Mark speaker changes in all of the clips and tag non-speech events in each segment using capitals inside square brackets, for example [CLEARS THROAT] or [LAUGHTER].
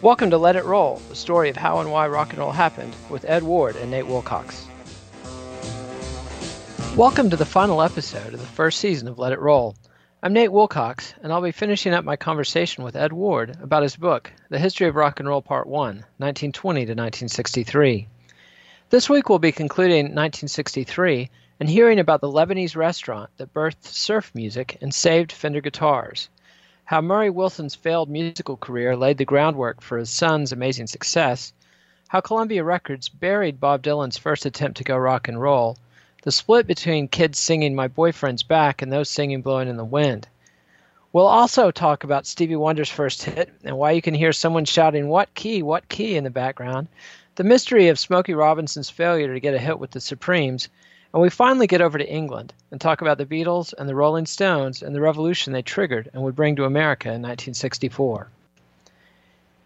Speaker 1: Welcome to Let It Roll, the story of how and why rock and roll happened, with Ed Ward and Nate Wilcox. Welcome to the final episode of the first season of Let It Roll. I'm Nate Wilcox, and I'll be finishing up my conversation with Ed Ward about his book, The History of Rock and Roll Part 1, 1920 to 1963. This week we'll be concluding 1963 and hearing about the Lebanese restaurant that birthed surf music and saved Fender guitars how Murray Wilson's failed musical career laid the groundwork for his son's amazing success, how Columbia Records buried Bob Dylan's first attempt to go rock and roll, the split between kids singing My Boyfriend's Back and those singing Blowing in the Wind. We'll also talk about Stevie Wonder's first hit and why you can hear someone shouting, What key, what key in the background, the mystery of Smokey Robinson's failure to get a hit with the Supremes, and we finally get over to England and talk about the Beatles and the Rolling Stones and the revolution they triggered and would bring to America in 1964.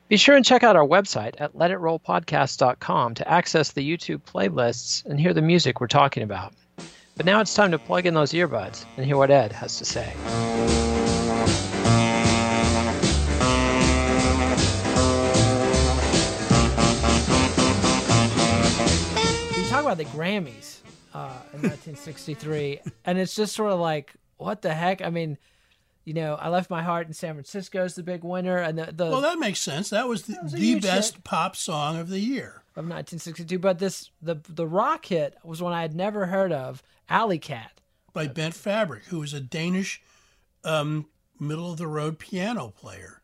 Speaker 1: Be sure and check out our website at letitrollpodcast.com to access the YouTube playlists and hear the music we're talking about. But now it's time to plug in those earbuds and hear what Ed has to say. You talk about the Grammys uh, in 1963, and it's just sort of like, what the heck? I mean, you know, I left my heart in San Francisco is the big winner, and the, the
Speaker 2: well, that makes sense. That was the, that was the best hit. pop song of the year
Speaker 1: of 1962. But this the the rock hit was one I had never heard of, Alley Cat
Speaker 2: by Bent Fabric, who is a Danish um, middle of the road piano player.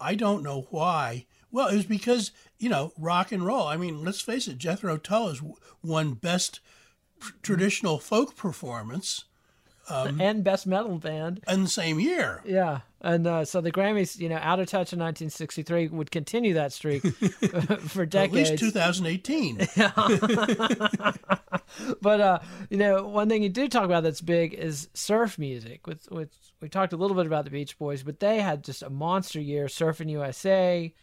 Speaker 2: I don't know why. Well, it was because you know rock and roll. I mean, let's face it, Jethro Tull has won best traditional folk performance.
Speaker 1: Um, and best metal band
Speaker 2: in the same year.
Speaker 1: Yeah, and uh, so the Grammys, you know, Out of Touch in 1963 would continue that streak [LAUGHS] for decades.
Speaker 2: At least 2018. [LAUGHS]
Speaker 1: but uh, you know, one thing you do talk about that's big is surf music. With with we talked a little bit about the Beach Boys, but they had just a monster year. Surfing USA.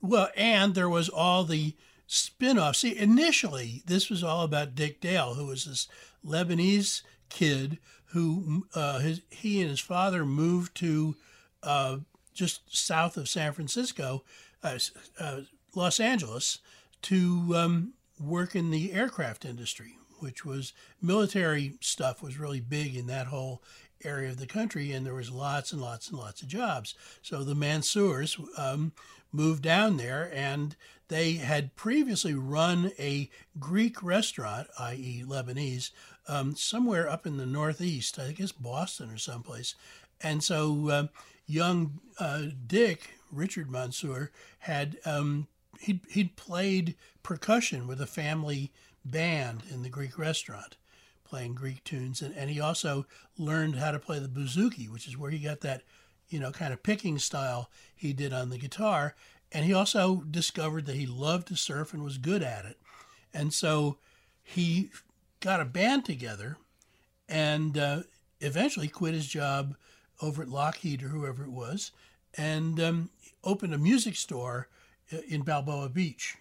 Speaker 2: Well, and there was all the spin-off. See, initially this was all about Dick Dale, who was this Lebanese kid who uh, his, he and his father moved to uh, just south of San Francisco, uh, uh Los Angeles, to um, work in the aircraft industry, which was military stuff was really big in that whole area of the country, and there was lots and lots and lots of jobs. So the Mansours um, moved down there, and they had previously run a Greek restaurant, i.e., Lebanese, um, somewhere up in the Northeast, I it's Boston or someplace. And so uh, young uh, Dick, Richard Mansour, had um, he'd, he'd played percussion with a family band in the Greek restaurant, playing Greek tunes. And, and he also learned how to play the bouzouki, which is where he got that, you know, kind of picking style he did on the guitar. And he also discovered that he loved to surf and was good at it. And so he got a band together and uh, eventually quit his job over at Lockheed or whoever it was and um, opened a music store uh, in Balboa Beach.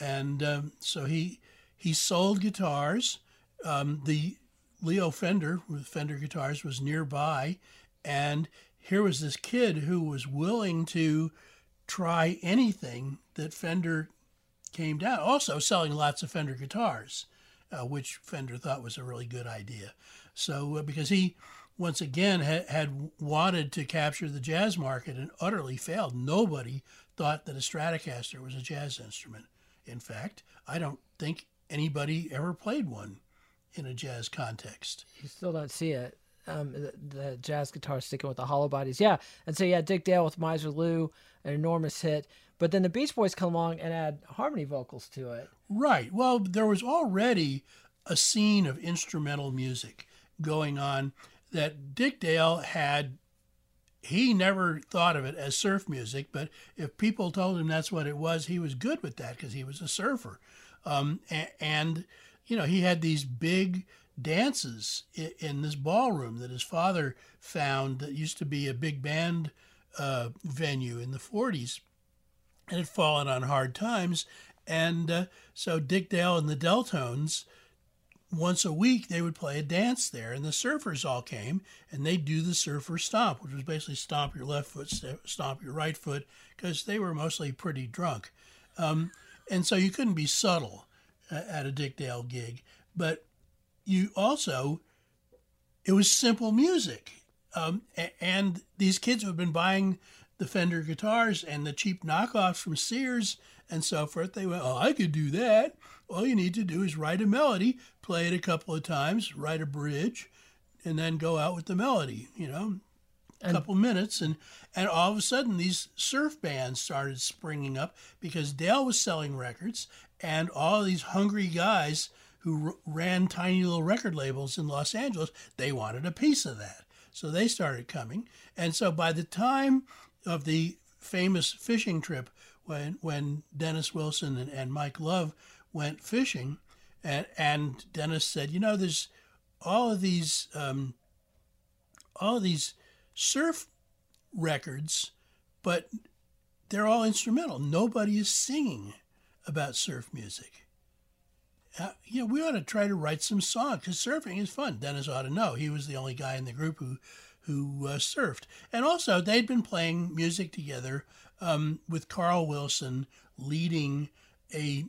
Speaker 2: And um, so he he sold guitars. Um, the Leo Fender with Fender guitars was nearby, and here was this kid who was willing to try anything that Fender came down. Also selling lots of Fender guitars, uh, which Fender thought was a really good idea. So uh, because he once again had, had wanted to capture the jazz market and utterly failed. Nobody thought that a Stratocaster was a jazz instrument. In fact, I don't think anybody ever played one in a jazz context.
Speaker 3: You still don't see it. Um, the, the, jazz guitar sticking with the hollow bodies, yeah. And so yeah, Dick Dale with Misirlou, an enormous hit. But then the Beach Boys come along and add harmony vocals to it.
Speaker 2: Right. Well, there was already a scene of instrumental music going on that Dick Dale had. He never thought of it as surf music, but if people told him that's what it was, he was good with that because he was a surfer. Um, and, and, you know, he had these big dances in, this ballroom that his father found that used to be a big band uh, venue in the 40s and had fallen on hard times. And uh, so Dick Dale and the Del-Tones once a week they would play a dance there and the surfers all came and they'd do the surfer stomp which was basically stomp your left foot stomp your right foot because they were mostly pretty drunk um, and so you couldn't be subtle at a dick dale gig but you also it was simple music um, and these kids who had been buying the fender guitars and the cheap knockoffs from sears and so forth they went oh i could do that all you need to do is write a melody, play it a couple of times, write a bridge, and then go out with the melody, you know, a couple minutes. And, and all of a sudden, these surf bands started springing up because Dale was selling records, and all these hungry guys who r- ran tiny little record labels in Los Angeles, they wanted a piece of that. So they started coming. And so by the time of the famous fishing trip, when, when Dennis Wilson and, and Mike Love went fishing, and and Dennis said, you know, there's all of these um, all of these surf records, but they're all instrumental. Nobody is singing about surf music. Uh, you know, we ought to try to write some songs because surfing is fun. Dennis ought to know. He was the only guy in the group who who uh, surfed, and also they'd been playing music together um, with Carl Wilson leading a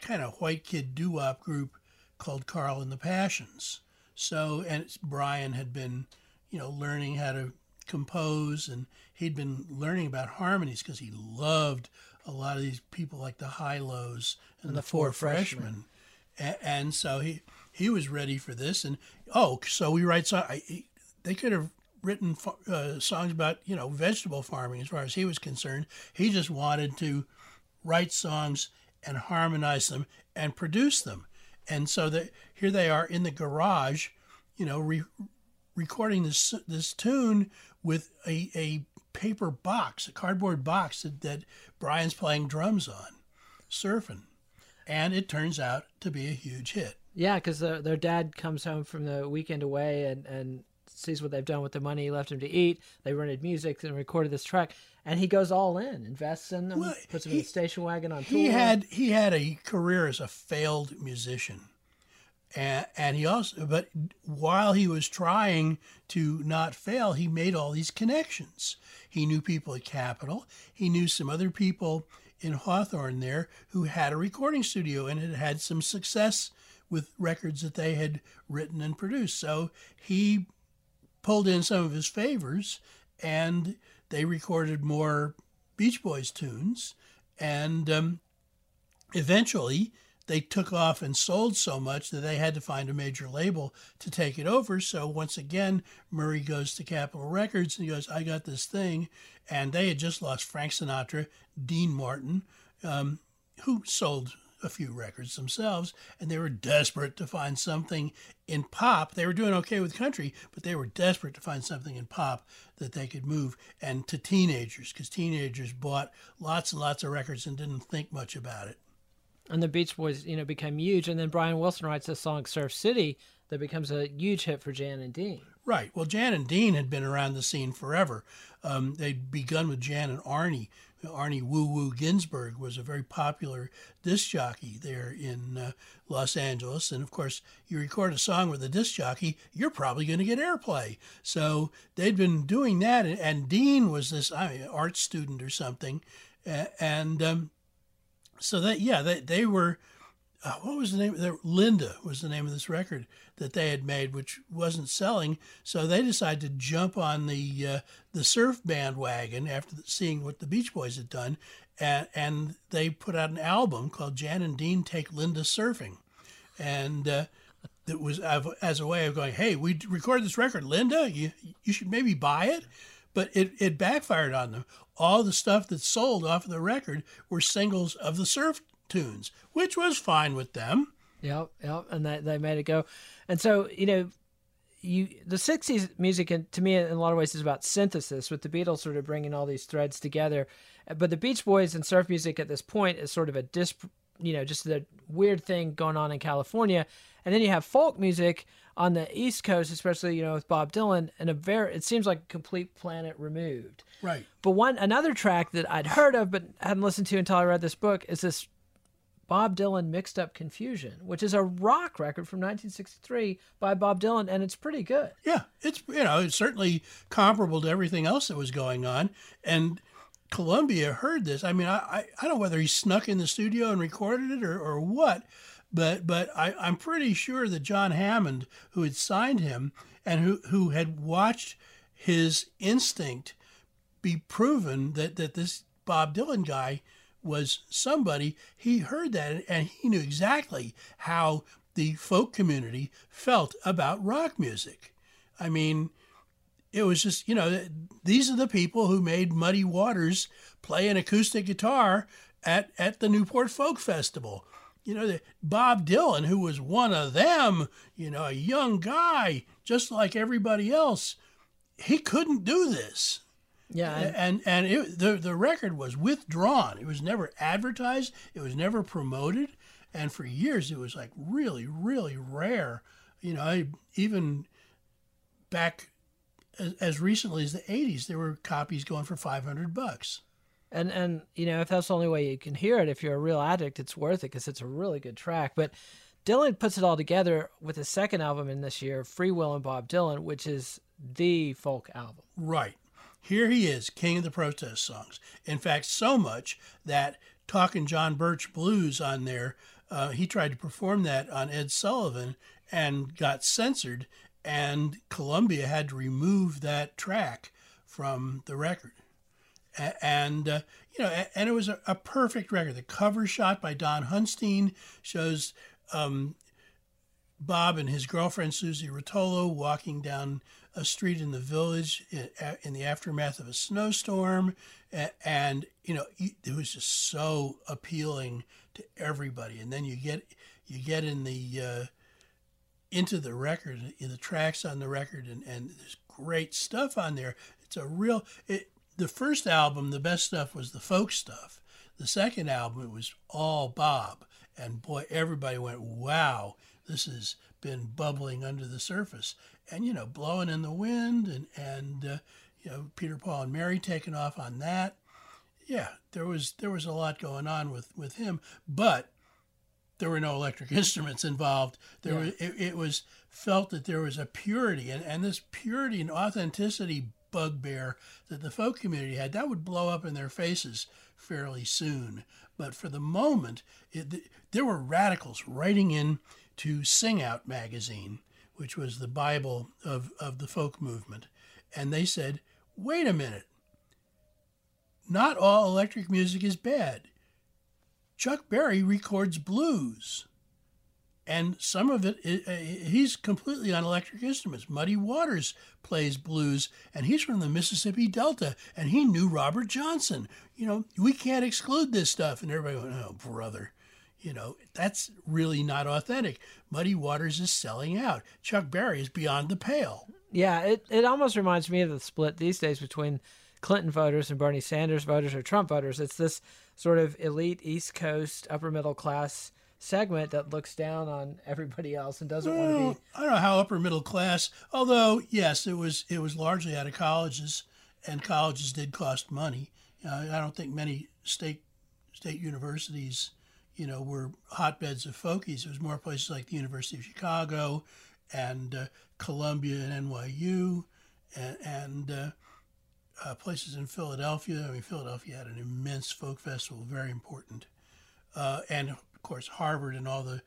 Speaker 2: kind of white kid doo wop group called Carl and the Passions. So, and Brian had been, you know, learning how to compose and he'd been learning about harmonies because he loved a lot of these people like the Hi-Lo's and, and the, the, Four, four Freshmen. freshmen. And, so he he was ready for this. And oh, so we write songs. They could have written uh, songs about you know vegetable farming as far as he was concerned. He just wanted to write songs and harmonize them and produce them. And so that here they are in the garage, you know, re- recording this this tune with a, a paper box, a cardboard box that, that Brian's playing drums on, surfing. And it turns out to be a huge hit.
Speaker 3: Yeah, because their dad comes home from the weekend away and, and sees what they've done with the money he left him to eat. They rented music and recorded this track, and he goes all in, invests in them, well, puts them he, in the station wagon on tour.
Speaker 2: He had he had a career as a failed musician, and and he also but while he was trying to not fail, he made all these connections. He knew people at Capitol. He knew some other people in Hawthorne there who had a recording studio and had had some success with records that they had written and produced. So he pulled in some of his favors and they recorded more Beach Boys tunes. And um, eventually they took off and sold so much that they had to find a major label to take it over. So once again, Murray goes to Capitol Records and he goes, I got this thing. And they had just lost Frank Sinatra, Dean Martin, um, who sold a few records themselves, and they were desperate to find something in pop. They were doing okay with country, but they were desperate to find something in pop that they could move and to teenagers, because teenagers bought lots and lots of records and didn't think much about it.
Speaker 3: And the Beach Boys, you know, became huge. And then Brian Wilson writes a song, Surf City, that becomes a huge hit for Jan and Dean.
Speaker 2: Right. Well, Jan and Dean had been around the scene forever. Um, they'd begun with Jan and Arnie, Arnie Woo Woo Ginsburg was a very popular disc jockey there in uh, Los Angeles. And of course, you record a song with a disc jockey, you're probably going to get airplay. So they'd been doing that. And Dean was this I mean, art student or something. And um, so that, yeah, they, they were uh, what was the name? Linda was the name of this record that they had made, which wasn't selling. So they decided to jump on the uh, the surf bandwagon after seeing what the Beach Boys had done, and, and they put out an album called Jan and Dean Take Linda Surfing, and uh, it was as a way of going, hey, we recorded this record, Linda, you you should maybe buy it. But it, it backfired on them. All the stuff that sold off of the record were singles of the surf tunes, which was fine with them.
Speaker 1: Yep, yep, and they they made it go. And so you know, you the '60s music, and to me, in a lot of ways, is about synthesis, with the Beatles sort of bringing all these threads together. But the Beach Boys and surf music at this point is sort of a dis you know, just the weird thing going on in California. And then you have folk music on the East Coast, especially you know with Bob Dylan, and a very it seems like a complete planet removed.
Speaker 2: Right.
Speaker 1: But one another track that I'd heard of but hadn't listened to until I read this book is this Bob Dylan Mixed Up Confusion, which is a rock record from 1963 by Bob Dylan, and it's pretty good.
Speaker 2: Yeah, it's you know it's certainly comparable to everything else that was going on, and Columbia heard this. I mean, I I, I don't know whether he snuck in the studio and recorded it or, or what, but but I, I'm pretty sure that John Hammond, who had signed him and who, who had watched his instinct be proven that, that this Bob Dylan guy was somebody, he heard that and he knew exactly how the folk community felt about rock music. I mean, it was just, you know, these are the people who made Muddy Waters play an acoustic guitar at, at the Newport Folk Festival you know, Bob Dylan, who was one of them, you know, a young guy, just like everybody else, he couldn't do this.
Speaker 1: Yeah,
Speaker 2: and and it, the the record was withdrawn. It was never advertised. It was never promoted, and for years it was like really, really rare. You know, I, even back as, as recently as the '80s, there were copies going for 500 bucks.
Speaker 1: And and you know if that's the only way you can hear it, if you're a real addict, it's worth it because it's a really good track. But Dylan puts it all together with his second album in this year, Freewheelin' Bob Dylan, which is the folk album.
Speaker 2: Right. Here he is, king of the protest songs. In fact, so much that Talking John Birch Blues on there, uh, he tried to perform that on Ed Sullivan and got censored, and Columbia had to remove that track from the record and uh, you know, and it was a, a, perfect record. The cover shot by Don Hunstein shows um, Bob and his girlfriend Susie Rotolo walking down a street in the village in, in the aftermath of a snowstorm, and, and, you know, it was just so appealing to everybody. And then you get you get in the uh, into the record, in the tracks on the record, and, and there's great stuff on there. It's a real it, the first album, the best stuff was the folk stuff. The second album, it was all Bob. And boy, everybody went, wow, this has been bubbling under the surface. And, you know, blowing in the wind and, and uh, you know, Peter, Paul, and Mary taking off on that. Yeah, there was there was a lot going on with, with him, but there were no electric [LAUGHS] instruments involved. There yeah. was it, it was felt that there was a purity, and, and this purity and authenticity bugbear that the folk community had, that would blow up in their faces fairly soon. But for the moment, it, there were radicals writing in to Sing Out magazine, which was the Bible of, of the folk movement. And they said, wait a minute, not all electric music is bad. Chuck Berry records blues and some of it he's completely on electric instruments. Muddy Waters plays blues, and he's from the Mississippi Delta, and he knew Robert Johnson. You know, we can't exclude this stuff. And everybody went, "Oh, brother." You know, that's really not authentic. Muddy Waters is selling out. Chuck Berry is beyond the pale.
Speaker 1: Yeah, it, it almost reminds me of the split these days between Clinton voters and Bernie Sanders voters or Trump voters. It's this sort of elite East Coast upper middle class segment that looks down on everybody else and doesn't well, want to be.
Speaker 2: I don't know how upper middle class. Although yes, it was it was largely out of colleges, and colleges did cost money. Uh, I don't think many state state universities, you know, were hotbeds of folkies. It was more places like the University of Chicago, and uh, Columbia and NYU, and, and uh, uh, places in Philadelphia. I mean, Philadelphia had an immense folk festival, very important. Uh, and of course, Harvard and all the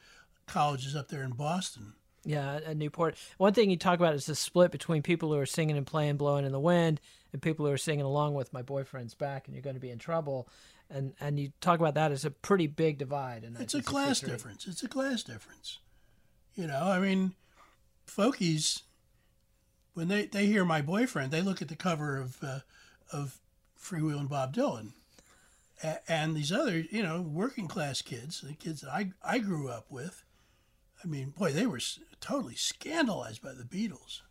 Speaker 2: colleges up there in Boston.
Speaker 1: Yeah, at Newport. One thing you talk about is the split between people who are singing and playing "Blowing in the Wind" and people who are singing along with "My Boyfriend's Back" and "You're Going to Be in Trouble," and and you talk about that as a pretty big divide. And
Speaker 2: it's a class difference. It's a class difference. You know, I mean, folkies when they, they hear "My Boyfriend," they look at the cover of uh, of Freewheelin' Bob Dylan, and these other you know working class kids, the kids that I I grew up with I mean, boy, they were totally scandalized by the Beatles.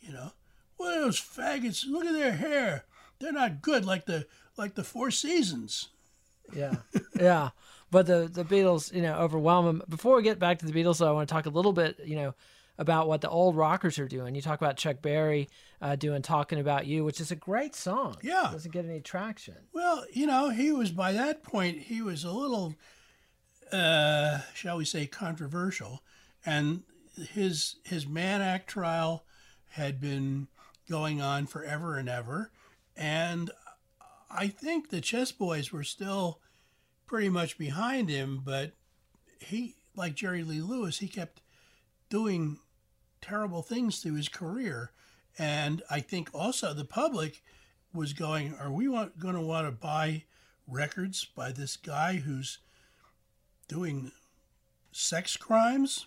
Speaker 2: You know, what are those faggots? Look at their hair. They're not good like the like the Four Seasons.
Speaker 1: Yeah, yeah. But the the Beatles, you know, overwhelm them. Before we get back to the Beatles, though, I want to talk a little bit, you know, about what the old rockers are doing. You talk about Chuck Berry uh, doing "Talking About You," which is a great song.
Speaker 2: Yeah,
Speaker 1: it doesn't get any traction.
Speaker 2: Well, you know, he was by that point he was a little uh, shall we say, controversial, and his his Mann Act trial had been going on forever and ever, and I think the Chess Boys were still pretty much behind him, but he, like Jerry Lee Lewis, he kept doing terrible things to his career, and I think also the public was going, "Are we going to want to buy records by this guy who's doing sex crimes.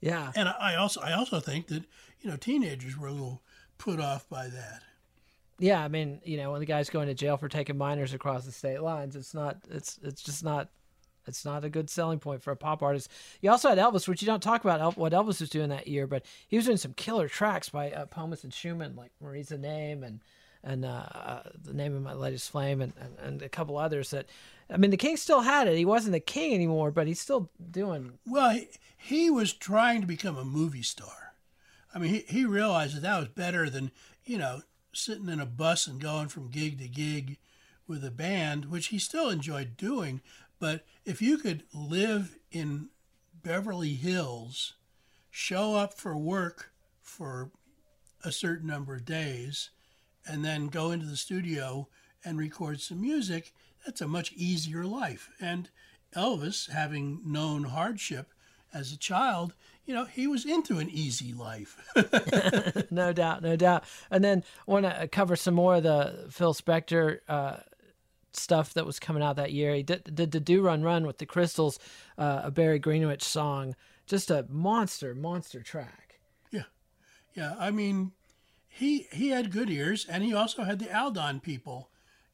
Speaker 1: Yeah.
Speaker 2: And I also I also think that, you know, teenagers were a little put off by that.
Speaker 1: Yeah, I mean, you know, when the guy's going to jail for taking minors across the state lines, it's not it's it's just not it's not a good selling point for a pop artist. You also had Elvis, which you don't talk about what Elvis was doing that year, but he was doing some killer tracks by uh, Pomus and Shuman, like Marie's the Name and and uh, uh, the name of my latest flame and, and, and, a couple others that i mean the king still had it he wasn't the king anymore but he's still doing
Speaker 2: well he, he was trying to become a movie star i mean he, he realized that that was better than you know sitting in a bus and going from gig to gig with a band which he still enjoyed doing but if you could live in beverly hills show up for work for a certain number of days and then go into the studio and record some music, that's a much easier life. And Elvis, having known hardship as a child, you know, he was into an easy life. [LAUGHS] [LAUGHS]
Speaker 1: no doubt, no doubt. And then I want to cover some more of the Phil Spector uh, stuff that was coming out that year. He did, did the Do Run Run with the Crystals, uh, a Barry Greenwich song. Just a monster, monster track.
Speaker 2: Yeah. Yeah. I mean, he he had good ears, and he also had the Aldon people,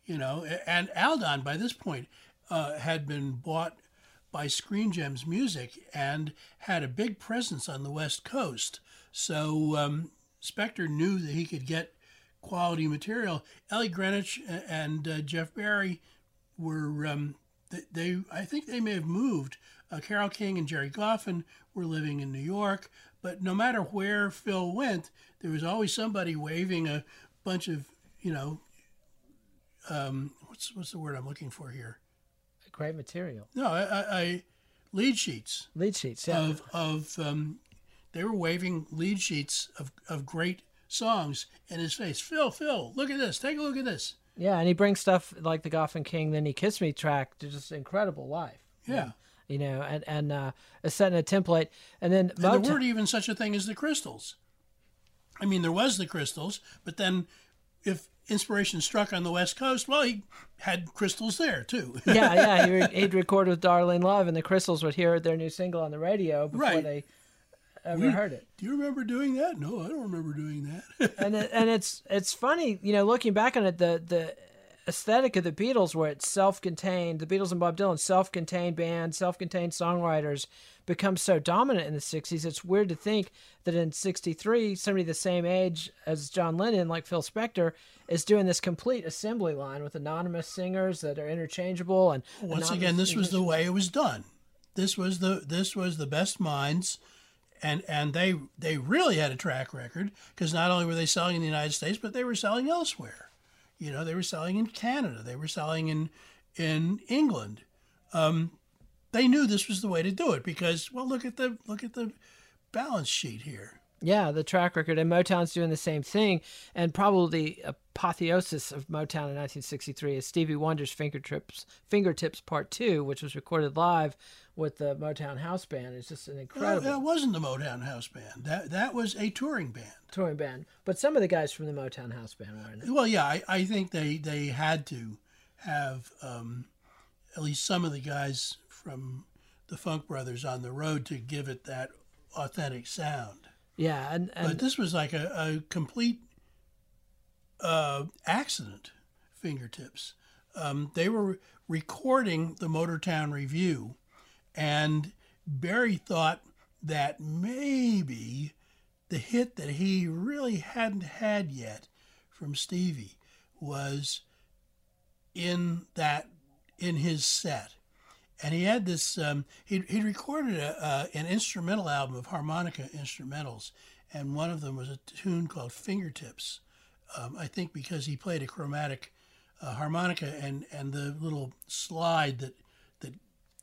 Speaker 2: you know. And Aldon by this point uh, had been bought by Screen Gems Music and had a big presence on the West Coast. So um, Spector knew that he could get quality material. Ellie Greenwich and uh, Jeff Barry were um, they, they, I think they may have moved. Uh, Carole King and Gerry Goffin were living in New York. But no matter where Phil went, there was always somebody waving a bunch of, you know, um, what's what's the word I'm looking for here?
Speaker 1: Great material.
Speaker 2: No, I, I, I lead sheets.
Speaker 1: Lead sheets, yeah.
Speaker 2: Of of um, they were waving lead sheets of of great songs in his face. Phil, Phil, look at this. Take a look at this.
Speaker 1: Yeah, and he brings stuff like the Goffin King, then he Kiss Me track to just incredible life.
Speaker 2: Yeah
Speaker 1: you know, and and uh, setting a template, and then
Speaker 2: and there weren't even such a thing as the crystals. I mean, there was the crystals, but then if inspiration struck on the West Coast, well, he had crystals there too.
Speaker 1: yeah, yeah, he [LAUGHS] re- he'd record with Darlene Love, and the Crystals would hear their new single on the radio before right. they ever we, heard it.
Speaker 2: Do you remember doing that? No, I don't remember doing that. [LAUGHS]
Speaker 1: and it, and it's it's funny, you know, looking back on it, the the aesthetic of the Beatles, where it's self-contained, the Beatles and Bob Dylan, self-contained band, self-contained songwriters, becomes so dominant in the '60s. It's weird to think that in '63, somebody the same age as John Lennon, like Phil Spector, is doing this complete assembly line with anonymous singers that are interchangeable. And
Speaker 2: once again, this was the way it was done. This was the this was the best minds and and they they really had a track record because not only were they selling in the United States, but they were selling elsewhere. You know, they were selling in Canada. They were selling in in England. Um, they knew this was the way to do it because, well, look at the look at the balance sheet here.
Speaker 1: Yeah, the track record, and Motown's doing the same thing. And probably the apotheosis of Motown in 1963 is Stevie Wonder's Fingertips, Fingertips Part Two, which was recorded live with the Motown House Band. It's just an incredible.
Speaker 2: That wasn't the Motown House Band. That that was a touring band.
Speaker 1: Touring band, but some of the guys from the Motown House Band were in it.
Speaker 2: Well, yeah, I, I think they they had to have um, at least some of the guys from the Funk Brothers on the road to give it that authentic sound.
Speaker 1: Yeah, and, and
Speaker 2: but this was like a, a complete uh, accident. Fingertips. Um, they were recording the Motortown Revue, and Berry thought that maybe the hit that he really hadn't had yet from Stevie was in that in his set. And he had this um, he he recorded a, uh, an instrumental album of harmonica instrumentals and one of them was a tune called fingertips. Um, i think because he played a chromatic uh, harmonica and and the little slide that that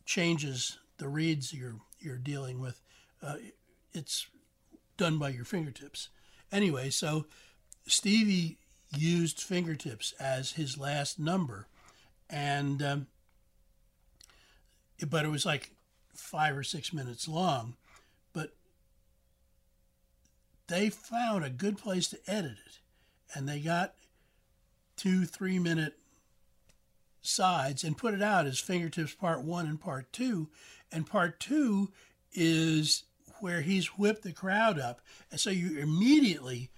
Speaker 2: changes the reeds you're you're dealing with uh, it's done by your fingertips anyway so stevie used fingertips as his last number and um, but it was like five or six minutes long. But they found a good place to edit it, and they got two, three minute sides and put it out as fingertips part one and part two. And part two is where he's whipped the crowd up. And so you immediately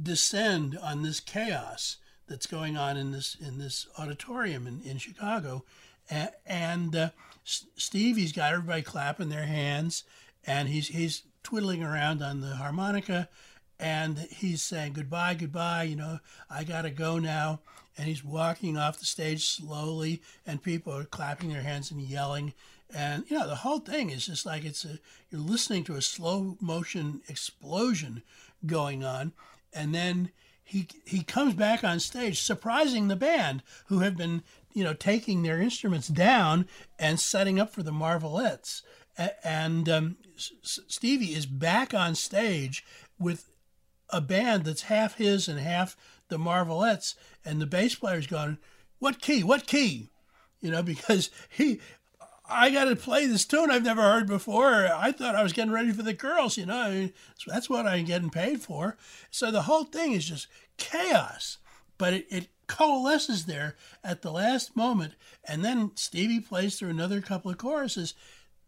Speaker 2: descend on this chaos that's going on in this in this auditorium in, in Chicago and uh, Stevie's got everybody clapping their hands, and he's he's twiddling around on the harmonica, and he's saying goodbye, goodbye. You know, I gotta go now. And he's walking off the stage slowly, and people are clapping their hands and yelling. And you know, the whole thing is just like it's a you're listening to a slow motion explosion going on, and then he he comes back on stage, surprising the band who have been you know taking their instruments down and setting up for the Marvelettes. And um, Stevie is back on stage with a band that's half his and half the Marvelettes, and the bass player's going, "What key? What key?" You know, [LAUGHS] because he I got to play this tune I've never heard before. I thought I was getting ready for the girls, you know. So that's what I'm getting paid for. So the whole thing is just chaos, but it, it coalesces there at the last moment. And then Stevie plays through another couple of choruses.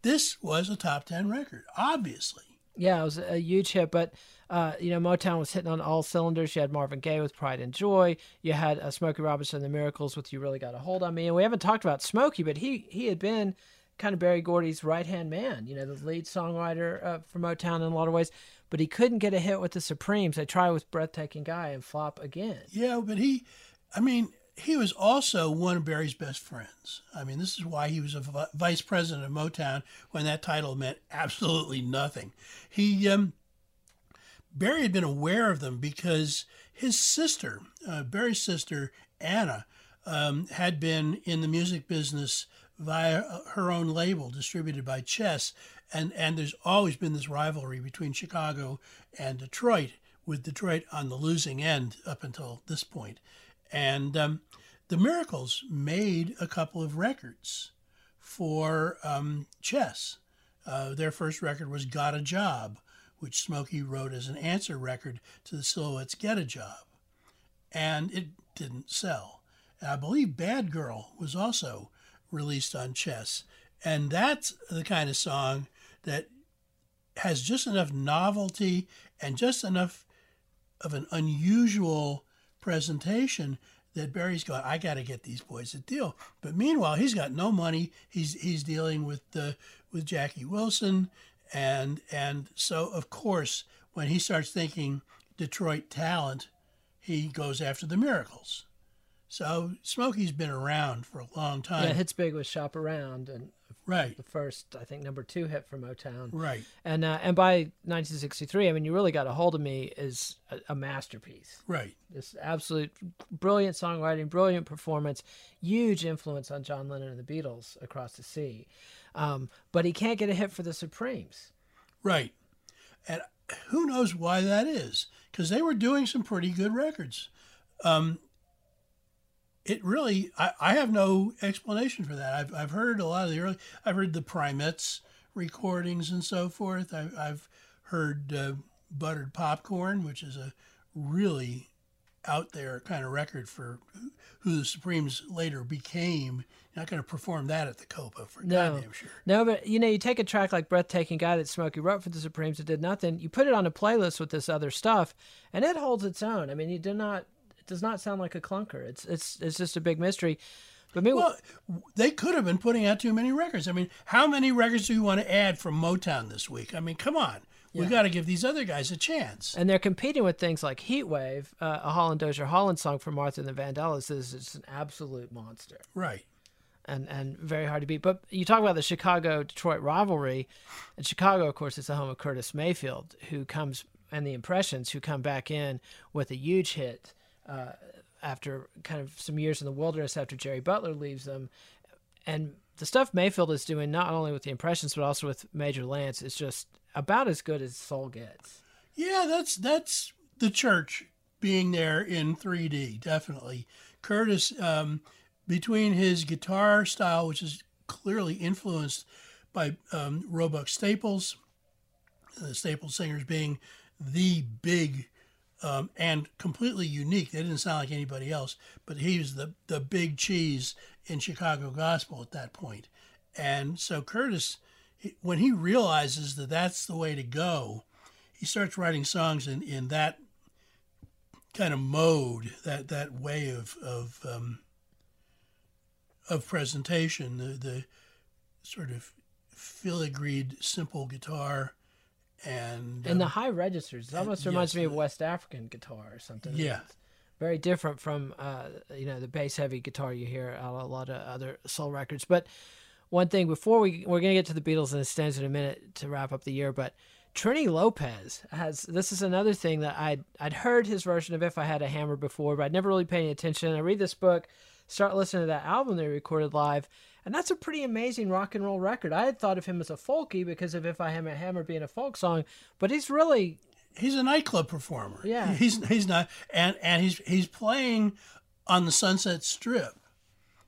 Speaker 2: This was a top 10 record, obviously.
Speaker 1: Yeah, it was a huge hit, but uh, you know, Motown was hitting on all cylinders. You had Marvin Gaye with Pride and Joy. You had uh, Smokey Robinson and the Miracles with You Really Got a Hold on Me. And we haven't talked about Smokey, but he he had been kind of Berry Gordy's right hand man, you know, the lead songwriter uh, for Motown in a lot of ways. But he couldn't get a hit with the Supremes. They tried with Breathtaking Guy and flop again.
Speaker 2: Yeah, but he, I mean, he was also one of Berry's best friends. I mean, this is why he was a vice president of Motown when that title meant absolutely nothing. He, um, Berry had been aware of them because his sister, uh, Berry's sister, Anna, um, had been in the music business via her own label distributed by Chess. And, and there's always been this rivalry between Chicago and Detroit, with Detroit on the losing end up until this point. And um, the Miracles made a couple of records for um, Chess. Uh, their first record was Got a Job, which Smokey wrote as an answer record to the Silhouettes' Get a Job. And it didn't sell. And I believe Bad Girl was also released on Chess. And that's the kind of song that has just enough novelty and just enough of an unusual presentation that Berry's going, I got to get these boys a deal. But meanwhile, he's got no money. He's he's dealing with the with Jackie Wilson, and and so of course when he starts thinking Detroit talent, he goes after the Miracles. So Smokey's been around for a long time.
Speaker 1: Yeah, hits big with "Shop Around" and
Speaker 2: right
Speaker 1: the first, I think, number two hit for Motown.
Speaker 2: Right.
Speaker 1: And uh, and by 1963, I mean, you really got a hold of me is a, a masterpiece.
Speaker 2: Right.
Speaker 1: This absolute brilliant songwriting, brilliant performance, huge influence on John Lennon and the Beatles across the sea. Um, but he can't get a hit for the Supremes.
Speaker 2: Right. And who knows why that is? Because they were doing some pretty good records. Um, it really, I, I have no explanation for that. I've, I've heard a lot of the early, I've heard the Primettes recordings and so forth. I, I've heard uh, Buttered Popcorn, which is a really out there kind of record for who the Supremes later became. You're not going to perform that at the Copa for
Speaker 1: No.
Speaker 2: goddamn sure.
Speaker 1: No, but you know, you take a track like "Breathtaking Guy" that Smokey wrote for the Supremes that did nothing. You put it on a playlist with this other stuff, and it holds its own. I mean, you do not. Does not sound like a clunker. It's it's it's just a big mystery. But me,
Speaker 2: Well, they could have been putting out too many records. I mean, how many records do you want to add from Motown this week? I mean, come on. We got to give these other guys a chance.
Speaker 1: and they're competing with things like "Heat Wave," uh, a Holland Dozier Holland song from Martha and the Vandellas is just an absolute monster.
Speaker 2: Right.
Speaker 1: and and very hard to beat. But you talk about the Chicago Detroit rivalry, and Chicago, of course, is the home of Curtis Mayfield, who comes and the Impressions, who come back in with a huge hit uh, after kind of some years in the wilderness after Jerry Butler leaves them, and the stuff Mayfield is doing not only with the Impressions but also with Major Lance is just about as good as soul gets.
Speaker 2: Yeah, that's that's the church being there in 3D, definitely. Curtis, um, between his guitar style, which is clearly influenced by um, Roebuck Staples, the Staples singers being the big um, and completely unique. They didn't sound like anybody else, but he was the, the big cheese in Chicago gospel at that point. And so Curtis, when he realizes that that's the way to go, he starts writing songs in, in that kind of mode, that, that way of of um, of presentation, the, the sort of filigreed, simple guitar, and
Speaker 1: And the
Speaker 2: um,
Speaker 1: high registers, it almost
Speaker 2: yes,
Speaker 1: reminds me of West African guitar or something.
Speaker 2: Yeah.
Speaker 1: It's very different from uh, you know the bass heavy guitar you hear on a lot of other soul records. But one thing before we we're gonna get to the Beatles and the Stones in a minute to wrap up the year, but Trini Lopez has this is another thing that I'd I'd heard his version of If I Had a Hammer before, but I'd never really paid any attention. I read this book, start listening to that album they recorded live, and that's a pretty amazing rock and roll record. I had thought of him as a folky because of If I Had a Hammer being a folk song, but he's really
Speaker 2: he's a nightclub performer.
Speaker 1: Yeah.
Speaker 2: he's he's not, and and he's he's playing on the Sunset Strip,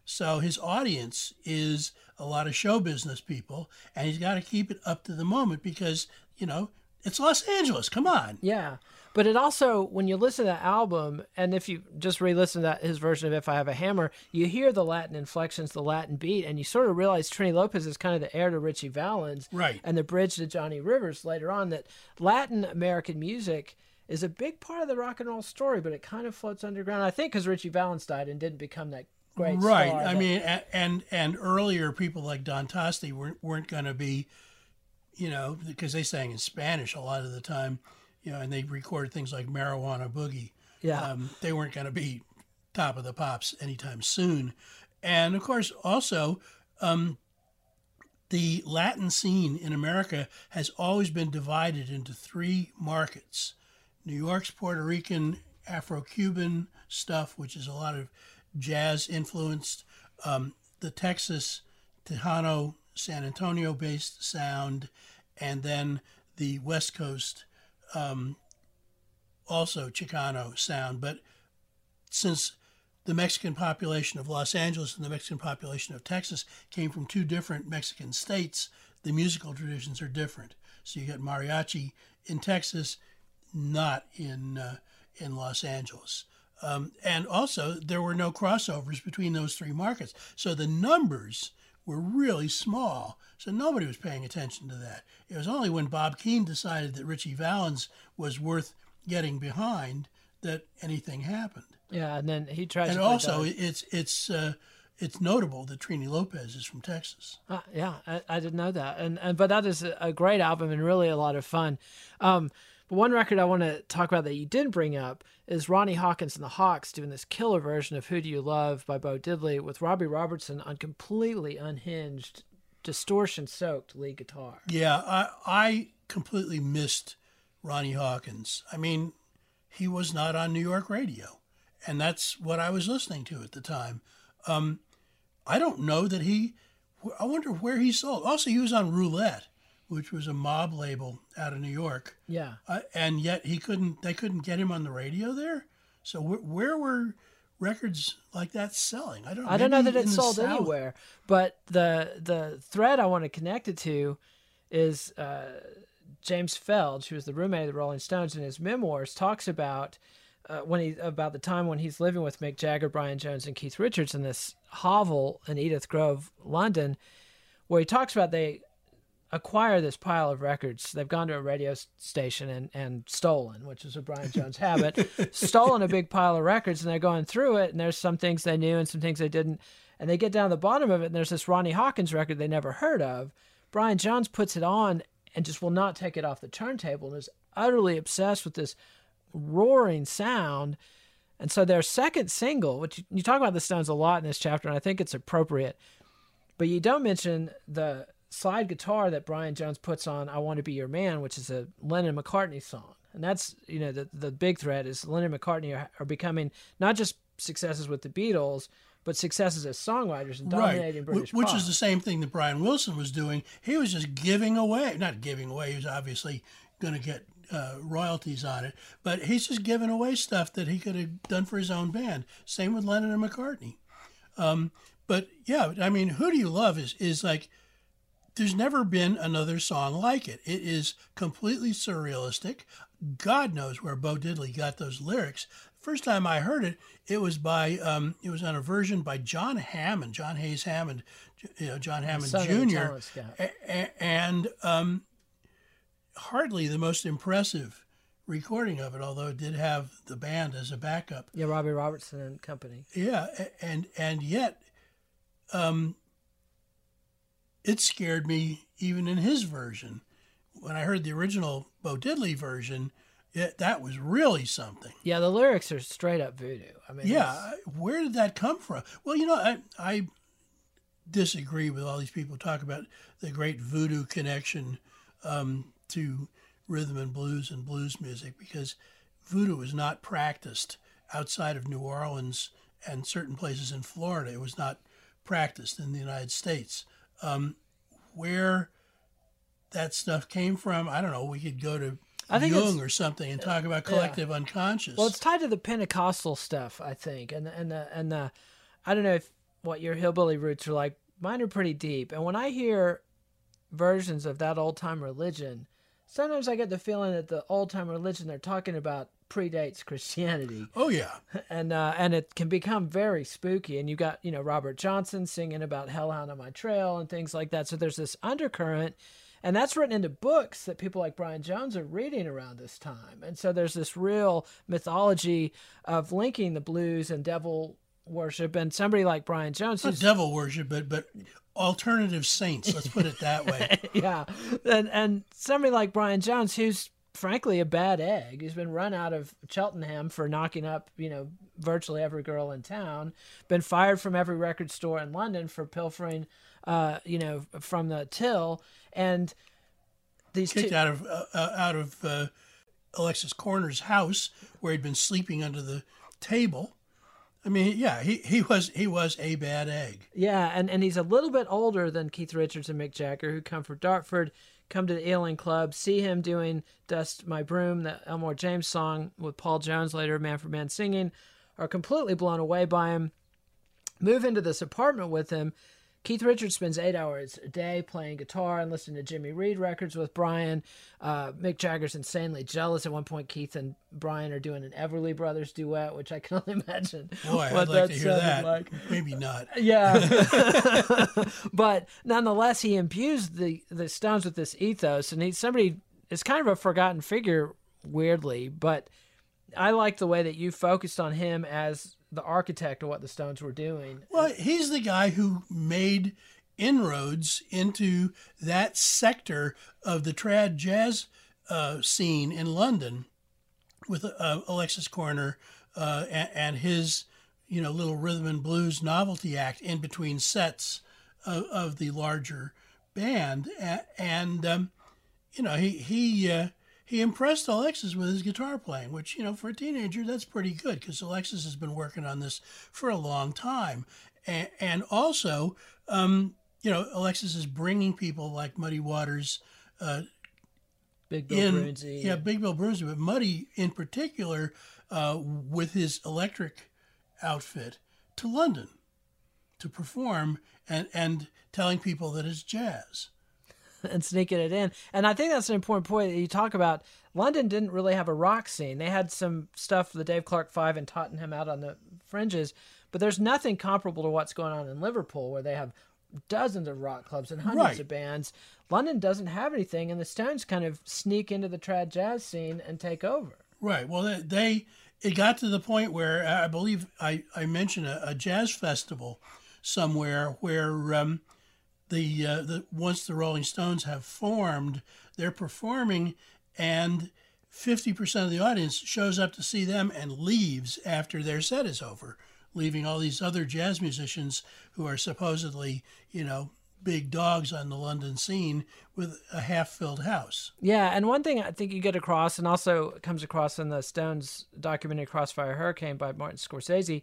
Speaker 2: so his audience is a lot of show business people, and he's got to keep it up to the moment because you know it's Los Angeles. Come on.
Speaker 1: Yeah. But it also, when you listen to that album, and if you just re-listen to that, his version of "If I Have a Hammer," you hear the Latin inflections, the Latin beat, and you sort of realize Trini Lopez is kind of the heir to Ritchie Valens,
Speaker 2: Right.
Speaker 1: And the bridge to Johnny Rivers later on. That Latin American music is a big part of the rock and roll story, but it kind of floats underground. I think because Ritchie Valens died and didn't become that great
Speaker 2: right.
Speaker 1: star
Speaker 2: I
Speaker 1: that-
Speaker 2: mean, a- and and earlier people like Don Tosti weren't weren't going to be, you know, because they sang in Spanish a lot of the time, you know, and they recorded things like Marijuana Boogie.
Speaker 1: Yeah.
Speaker 2: um, they weren't going to be top of the pops anytime soon. And of course, also, um, the Latin scene in America has always been divided into three markets New York's Puerto Rican, Afro Cuban stuff, which is a lot of jazz influenced, um, the Texas, Tejano, San Antonio based sound, and then the West Coast um, also Chicano sound. But since the Mexican population of Los Angeles and the Mexican population of Texas came from two different Mexican states, the musical traditions are different. So you get mariachi in Texas, not in uh, in Los Angeles. Um, and also, there were no crossovers between those three markets. So the numbers were really small. So nobody was paying attention to that. It was only when Bob Keane decided that Ritchie Valens was worth getting behind that anything happened.
Speaker 1: yeah, and then he tragically
Speaker 2: And also, it's it's uh, it's notable that Trini Lopez is from Texas.
Speaker 1: Uh, yeah, I, I didn't know that, and, and but that is a, great album and really a lot of fun. Um, one record I want to talk about that you didn't bring up is Ronnie Hawkins and the Hawks doing this killer version of "Who Do You Love" by Bo Diddley with Robbie Robertson on completely unhinged, distortion-soaked lead guitar.
Speaker 2: Yeah, I I completely missed Ronnie Hawkins. I mean, he was not on New York radio, and that's what I was listening to at the time. Um, I don't know that he. I wonder where he sold. Also, he was on Roulette, which was a mob label out of New York.
Speaker 1: Yeah.
Speaker 2: Uh, and yet he couldn't. They couldn't get him on the radio there. So wh- where were records like that selling? I don't.
Speaker 1: I don't know that it sold
Speaker 2: South.
Speaker 1: anywhere, but the the thread I want to connect it to is uh, James Phelge, who was the roommate of the Rolling Stones, in his memoirs talks about uh, when he about the time when he's living with Mick Jagger, Brian Jones, and Keith Richards in this hovel in Edith Grove, London, where he talks about they acquire this pile of records. They've gone to a radio station and, and stolen, which is a Brian Jones habit, [LAUGHS] stolen a big pile of records, and they're going through it, and there's some things they knew and some things they didn't. And they get down to the bottom of it, and there's this Ronnie Hawkins record they never heard of. Brian Jones puts it on and just will not take it off the turntable and is utterly obsessed with this roaring sound. And so their second single, which you, you talk about the Stones a lot in this chapter, and I think it's appropriate, but you don't mention the slide guitar that Brian Jones puts on "I Want to Be Your Man," which is a Lennon McCartney song, and that's you know the the big threat is Lennon and McCartney are, are becoming not just successes with the Beatles, but successes as songwriters and dominating
Speaker 2: Wh-
Speaker 1: British
Speaker 2: which
Speaker 1: pop.
Speaker 2: is the same thing that Brian Wilson was doing. He was just giving away, not giving away. He was obviously going to get uh, royalties on it, but he's just giving away stuff that he could have done for his own band. Same with Lennon and McCartney. Um, but yeah, I mean, "Who Do You Love" is is like there's never been another song like it. It is completely surrealistic. God knows where Bo Diddley got those lyrics. First time I heard it, it was by um, it was on a version by John Hammond, John Hayes Hammond, you know John Hammond
Speaker 1: son of the
Speaker 2: Jr.
Speaker 1: talent.
Speaker 2: A- a- and um, hardly the most impressive recording of it, although it did have the band as a backup.
Speaker 1: yeah, Robbie Robertson and company.
Speaker 2: Yeah, and and yet, um, it scared me even in his version. When I heard the original Bo Diddley version, it, that was really something.
Speaker 1: Yeah, the lyrics are straight up voodoo. I mean,
Speaker 2: Yeah,
Speaker 1: it's-
Speaker 2: where did that come from? Well, you know, I, I disagree with all these people talk about the great voodoo connection um, to rhythm and blues and blues music because voodoo is not practiced outside of New Orleans and certain places in Florida. It was not practiced in the United States. Um, where that stuff came from, I don't know. We could go to
Speaker 1: I think
Speaker 2: Jung or something and talk about collective unconscious.
Speaker 1: Well, it's tied to the Pentecostal stuff, I think, and and the and the, I don't know if what your hillbilly roots are like. Mine are pretty deep, and when I hear versions of that old time religion, sometimes I get the feeling that the old time religion they're talking about predates Christianity,
Speaker 2: oh yeah. [LAUGHS]
Speaker 1: and uh, and it can become very spooky. And you got you know Robert Johnson singing about Hellhound on My Trail and things like that. So there's this undercurrent. And that's written into books that people like Brian Jones are reading around this time. And so there's this real mythology of linking the blues and devil worship. And somebody like Brian Jones,
Speaker 2: not devil worship, but but alternative saints. Let's put it that way. [LAUGHS]
Speaker 1: yeah, and and somebody like Brian Jones, who's frankly a bad egg. He's been run out of Cheltenham for knocking up, you know, virtually every girl in town. Been fired from every record store in London for pilfering, uh, you know, from the till. And these
Speaker 2: Kicked
Speaker 1: two,
Speaker 2: out of uh, uh, out of uh, Alexis Korner's house where he'd been sleeping under the table. I mean, yeah, he, he was he was a bad egg.
Speaker 1: Yeah, and, and he's a little bit older than Keith Richards and Mick Jagger, who come from Dartford, come to the Ealing Club, see him doing Dust My Broom, the Elmore James song with Paul Jones later, Manfred Mann singing, are completely blown away by him, move into this apartment with him. Keith Richards spends eight hours a day playing guitar and listening to Jimmy Reed records with Brian. Uh, Mick Jagger's insanely jealous. At one point, Keith and Brian are doing an Everly Brothers duet, which I can [LAUGHS] only imagine
Speaker 2: Boy, I'd like to hear that.
Speaker 1: like.
Speaker 2: Maybe not. [LAUGHS]
Speaker 1: Yeah, [LAUGHS] but nonetheless, he imbues the the Stones with this ethos, and he's somebody. It's kind of a forgotten figure, weirdly, but I like the way that you focused on him as the architect of what the Stones were doing.
Speaker 2: Well, he's the guy who made inroads into that sector of the trad jazz uh, scene in London with uh, Alexis Korner uh, and, and his, you know, little rhythm and blues novelty act in between sets of, of the larger band, and, um, you know, he he uh, he impressed Alexis with his guitar playing, which you know, for a teenager, that's pretty good because Alexis has been working on this for a long time, and, and also, um, you know, Alexis is bringing people like Muddy Waters uh,
Speaker 1: Big Bill
Speaker 2: in yeah, Big Bill Broonzy, but Muddy in particular, uh, with his electric outfit, to London to perform and and telling people that it's jazz.
Speaker 1: And sneaking it in. And I think that's an important point that you talk about. London didn't really have a rock scene. They had some stuff, the Dave Clark Five and Tottenham out on the fringes, but there's nothing comparable to what's going on in Liverpool, where they have dozens of rock clubs and hundreds
Speaker 2: Right.
Speaker 1: of bands. London doesn't have anything, and the Stones kind of sneak into the trad jazz scene and take over.
Speaker 2: Right. Well, they, they it got to the point where I believe I I mentioned a, a jazz festival somewhere where um, the uh, the once the Rolling Stones have formed, they're performing, and fifty percent of the audience shows up to see them and leaves after their set is over, leaving all these other jazz musicians who are supposedly you know big dogs on the London scene with a half-filled house.
Speaker 1: Yeah, and one thing I think you get across, and also comes across in the Stones documentary Crossfire Hurricane by Martin Scorsese,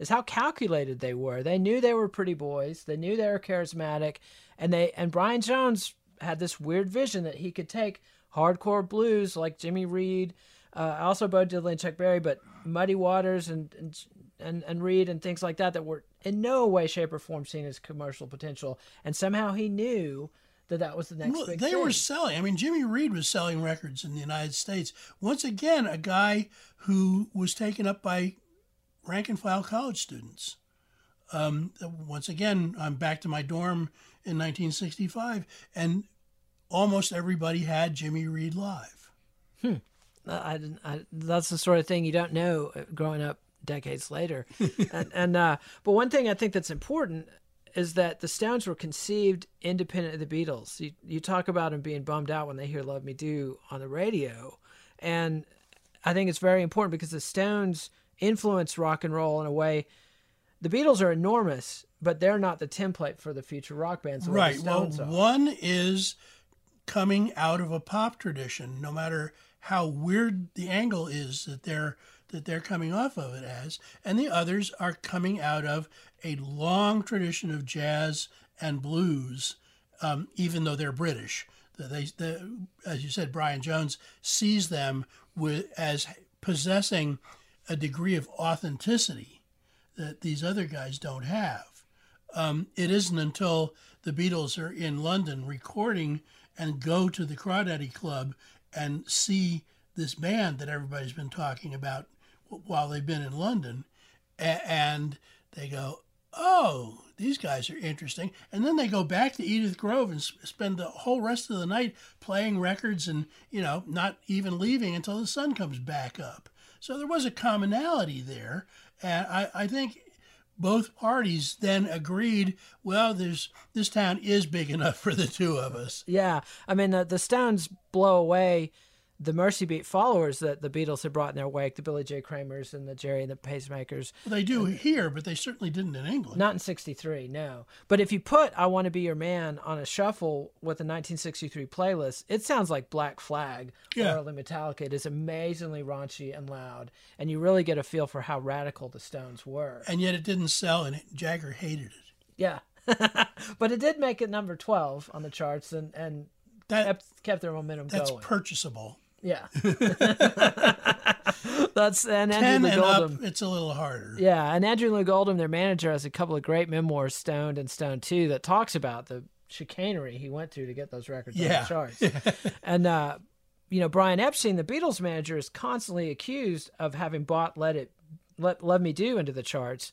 Speaker 1: is how calculated they were. They knew they were pretty boys. They knew they were charismatic, and they and Brian Jones had this weird vision that he could take hardcore blues like Jimmy Reed, uh, also Bo Diddley and Chuck Berry, but Muddy Waters and and and, and Reed and things like that that were in no way, shape, or form seen as commercial potential, and somehow he knew that that was the next
Speaker 2: Well,
Speaker 1: big
Speaker 2: they
Speaker 1: thing.
Speaker 2: were selling. I mean, Jimmy Reed was selling records in the United States. Once again, a guy who was taken up by rank and file college students. Um, once again, I'm back to my dorm in 1965, and almost everybody had Jimmy Reed live.
Speaker 1: Uh, I, didn't- I, that's the sort of thing you don't know uh, growing up decades later. [LAUGHS] and, and uh, but one thing I think that's important is that the Stones were conceived independent of the Beatles. You, you talk about them being bummed out when they hear "Love Me Do" on the radio, and I think it's very important because the Stones influence rock and roll in a way. The Beatles are enormous, but they're not the template for the future rock bands.
Speaker 2: Right. Well,
Speaker 1: are.
Speaker 2: one is coming out of a pop tradition, no matter how weird the angle is that they're that they're coming off of it as, and the others are coming out of a long tradition of jazz and blues, um, even though they're British. That they, the, as you said, Brian Jones sees them with as possessing a degree of authenticity that these other guys don't have um, it isn't until the Beatles are in London recording and go to the Crawdaddy Club and see this band that everybody's been talking about while they've been in London, and they go, "Oh, these guys are interesting." And then they go back to Edith Grove and spend the whole rest of the night playing records and you know not even leaving until the sun comes back up. So there was a commonality there, and I, I think both parties then agreed, well, there's this town is big enough [LAUGHS] for the two of us.
Speaker 1: Yeah, I mean the, the Stones blow away the Mersey Beat followers that the Beatles had brought in their wake, the Billy J. Kramers and the Gerry and the Pacemakers.
Speaker 2: Well, they do here, but they certainly didn't in England.
Speaker 1: Not in '63, no. But if you put "I Want to Be Your Man" on a shuffle with a 1963 playlist, it sounds like Black Flag
Speaker 2: Yeah.
Speaker 1: or early Metallica. It is amazingly raunchy and loud, and you really get a feel for how radical the Stones were.
Speaker 2: And yet it didn't sell, and Jagger hated it.
Speaker 1: Yeah, [LAUGHS] but it did make it number 12 on the charts, and and
Speaker 2: That
Speaker 1: kept, kept their momentum
Speaker 2: that's
Speaker 1: going.
Speaker 2: purchasable.
Speaker 1: Yeah. [LAUGHS] [LAUGHS] That's and Andrew
Speaker 2: Ten and up, it's a little harder.
Speaker 1: Yeah, and Andrew Loog Oldham, their manager, has a couple of great memoirs, Stoned and Stoned Two, that talks about the chicanery he went through to get those records on the charts. [LAUGHS] and uh, you know, Brian Epstein, the Beatles manager, is constantly accused of having bought "Let It Let Love Me Do" into the charts.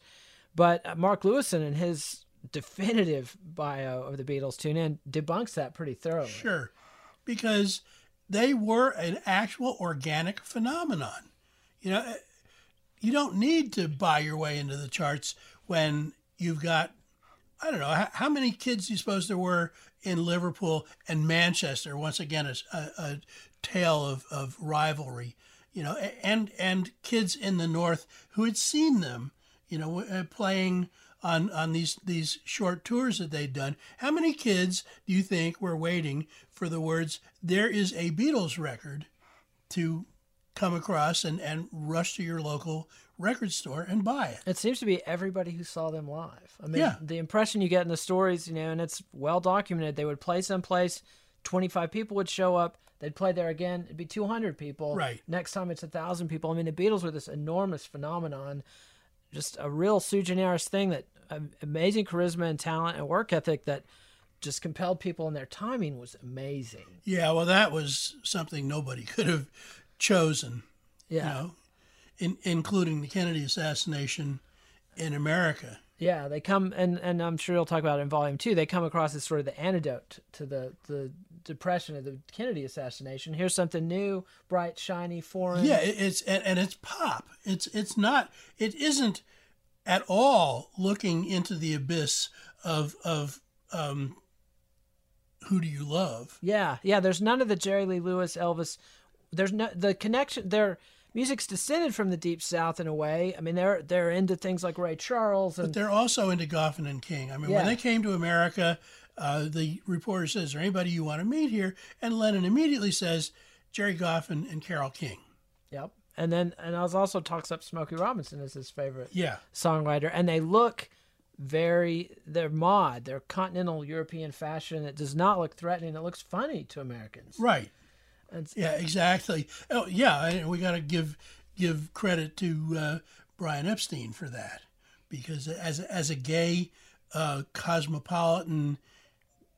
Speaker 1: But uh, Mark Lewisohn, in his definitive bio of the Beatles, tune in, debunks that pretty thoroughly.
Speaker 2: Sure, because they were an actual organic phenomenon. You know, you don't need to buy your way into the charts when you've got, I don't know, how, many kids do you suppose there were in Liverpool and Manchester? Once again, a, a, a tale of, of rivalry. You know, and and kids in the north who had seen them, you know, uh, playing on on these these short tours that they'd done. How many kids do you think were waiting for the words "There is a Beatles record" to come across and and rush to your local record store and buy it?
Speaker 1: It seems to be everybody who saw them live. I mean,
Speaker 2: Yeah.
Speaker 1: the impression you get in the stories, you know, and it's well documented. They would play someplace 25 people would show up. They'd play there again. It'd be 200 people.
Speaker 2: Right.
Speaker 1: Next time it's a thousand people. I mean, the Beatles were this enormous phenomenon, just a real sui generis thing that um, amazing charisma and talent and work ethic that just compelled people, and their timing was amazing.
Speaker 2: Yeah, well, that was something nobody could have chosen.
Speaker 1: Yeah.
Speaker 2: You know, in, including the Kennedy assassination in America.
Speaker 1: Yeah, they come and and I'm sure you'll talk about it in volume two. They come across as sort of the antidote to the the depression of the Kennedy assassination. Here's something new, bright, shiny, foreign.
Speaker 2: Yeah, it's and, and it's pop. It's it's not. It isn't at all looking into the abyss of of um, who do you love?
Speaker 1: Yeah, yeah. There's none of the Jerry Lee Lewis, Elvis. There's no the connection. Their music's descended from the Deep South in a way. I mean, they're they're into things like Ray Charles
Speaker 2: But they're also into Goffin and King. I mean,
Speaker 1: Yeah.
Speaker 2: when they came to America, uh, the reporter says, "Is there anybody you want to meet here?" And Lennon immediately says, "Gerry Goffin and Carole King."
Speaker 1: yep. And then and I was also talks up Smokey Robinson as his favorite
Speaker 2: Yeah,
Speaker 1: songwriter, and they look very they're mod, they're continental European fashion. It does not look threatening. It looks funny to Americans.
Speaker 2: right.
Speaker 1: And
Speaker 2: Yeah, exactly. Oh, yeah, and we got to give give credit to uh, Brian Epstein for that because as as a gay uh, cosmopolitan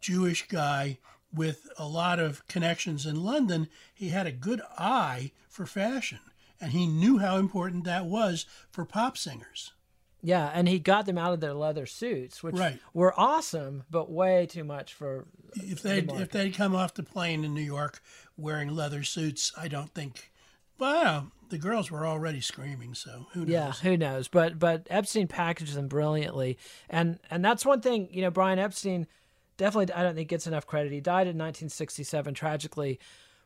Speaker 2: Jewish guy with a lot of connections in London, he had a good eye for fashion, and he knew how important that was for pop singers.
Speaker 1: Yeah, and he got them out of their leather suits, which
Speaker 2: Right.
Speaker 1: were awesome, but way too much for
Speaker 2: If they if they'd come off the plane in New York wearing leather suits, I don't think. Well, the girls were already screaming, so who knows?
Speaker 1: Yeah, who knows? But but Epstein packaged them brilliantly, and and that's one thing. You know, Brian Epstein definitely I don't think gets enough credit. He died in 1967 tragically,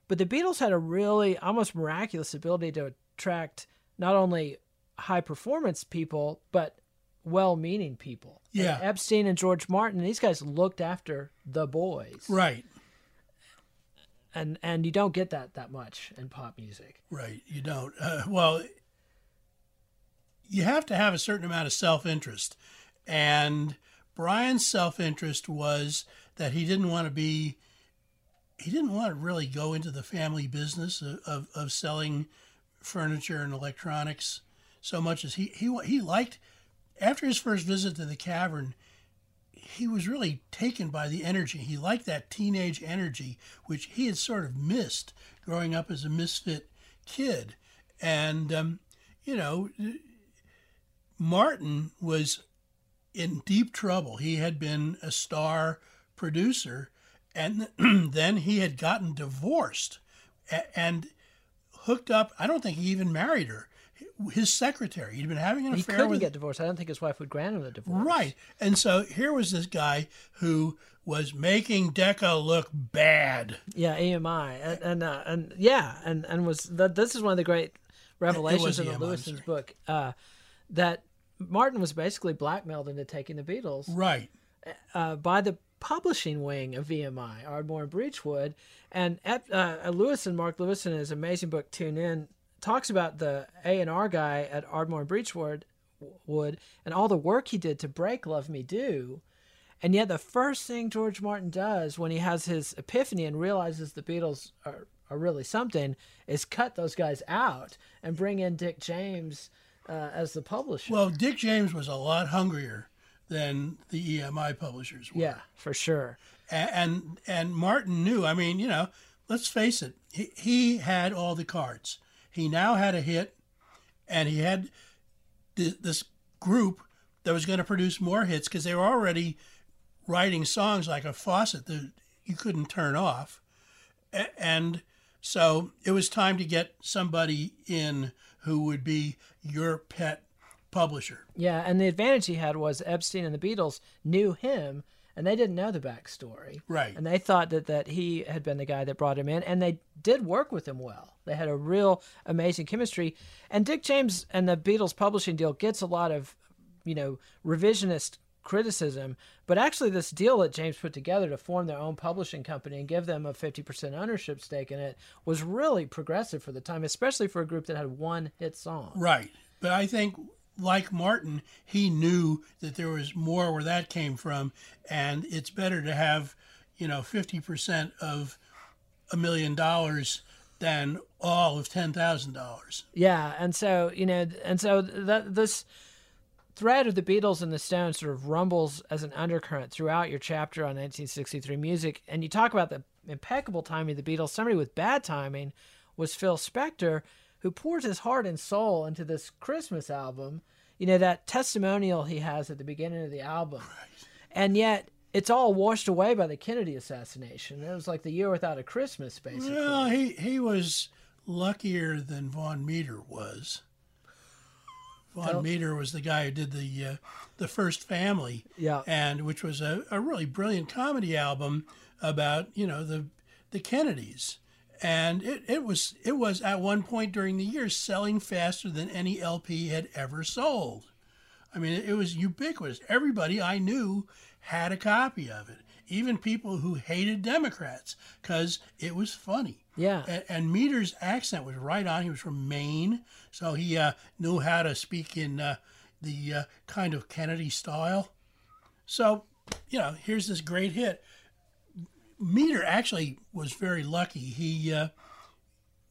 Speaker 1: but the Beatles had a really almost miraculous ability to attract not only high performance people but well-meaning people. And
Speaker 2: Yeah.
Speaker 1: Epstein and George Martin, these guys looked after the boys,
Speaker 2: Right,
Speaker 1: and and you don't get that that much in pop music.
Speaker 2: right. You don't. Uh, well, you have to have a certain amount of self interest. And Brian's self interest was that he didn't want to be, he didn't want to really go into the family business of, of, of selling furniture and electronics so much as he, he, he liked, after his first visit to the cavern, he was really taken by the energy. He liked that teenage energy, which he had sort of missed growing up as a misfit kid. And, um, you know, Martin was in deep trouble. He had been a star producer, and [CLEARS THROAT] then he had gotten divorced and hooked up. I don't think he even married her. His secretary. He'd been having an
Speaker 1: He
Speaker 2: affair He
Speaker 1: couldn't
Speaker 2: with
Speaker 1: get divorced. I don't think his wife would grant him the divorce.
Speaker 2: Right. And so here was this guy who was making Decca look bad.
Speaker 1: Yeah, EMI, and and, uh, and yeah, and and was that this is one of the great revelations in the
Speaker 2: Lewisohn's
Speaker 1: book uh, that Martin was basically blackmailed into taking the Beatles
Speaker 2: Right.
Speaker 1: uh, by the publishing wing of EMI, Ardmore and Beechwood, and uh, Lewis and Mark Lewisohn in his amazing book Tune In talks about the A and R guy at Ardmore and Beechwood, Wood, and all the work he did to break Love Me Do. And yet, the first thing George Martin does when he has his epiphany and realizes the Beatles are, are really something is cut those guys out and bring in Dick James uh, as the publisher.
Speaker 2: Well, Dick James was a lot hungrier than the EMI publishers were.
Speaker 1: yeah, for sure.
Speaker 2: A- And and Martin knew. I mean, you know, let's face it. He, he had all the cards. He now had a hit, and he had th- this group that was going to produce more hits because they were already writing songs like a faucet that you couldn't turn off. A- And so it was time to get somebody in who would be your pet publisher.
Speaker 1: Yeah, and the advantage he had was Epstein and the Beatles knew him, and they didn't know the backstory.
Speaker 2: Right.
Speaker 1: And they thought that, that he had been the guy that brought him in, and they did work with him well. They had a real amazing chemistry. And Dick James and the Beatles publishing deal gets a lot of, you know, revisionist criticism. But actually, this deal that James put together to form their own publishing company and give them a 50% ownership stake in it was really progressive for the time, especially for a group that had one hit song.
Speaker 2: Right. But I think, like Martin, he knew that there was more where that came from, and it's better to have you know, 50% of a million dollars than all of $10,000.
Speaker 1: Yeah, and so you know, and so that this thread of the Beatles and the Stones sort of rumbles as an undercurrent throughout your chapter on 1963 music, and you talk about the impeccable timing of the Beatles. Somebody with bad timing was Phil Spector, who pours his heart and soul into this Christmas album. You know that testimonial he has at the beginning of the album, [LAUGHS] and yet it's all washed away by the Kennedy assassination. It was like the year without a Christmas, basically.
Speaker 2: Well, he, he was luckier than Vaughn Meader was.
Speaker 1: Vaughn
Speaker 2: Meader was the guy who did the uh, the first Family,
Speaker 1: Yeah.
Speaker 2: and which was a, a really brilliant comedy album about you know the the Kennedys, and it, it was it was at one point during the year selling faster than any LP had ever sold. I mean, it was ubiquitous. Everybody I knew had a copy of it, even people who hated Democrats, because it was funny.
Speaker 1: Yeah.
Speaker 2: And, and Meader's accent was right on. He was from Maine, so he uh, knew how to speak in uh, the uh, kind of Kennedy style. So, you know, here's this great hit. Meader actually was very lucky. He uh,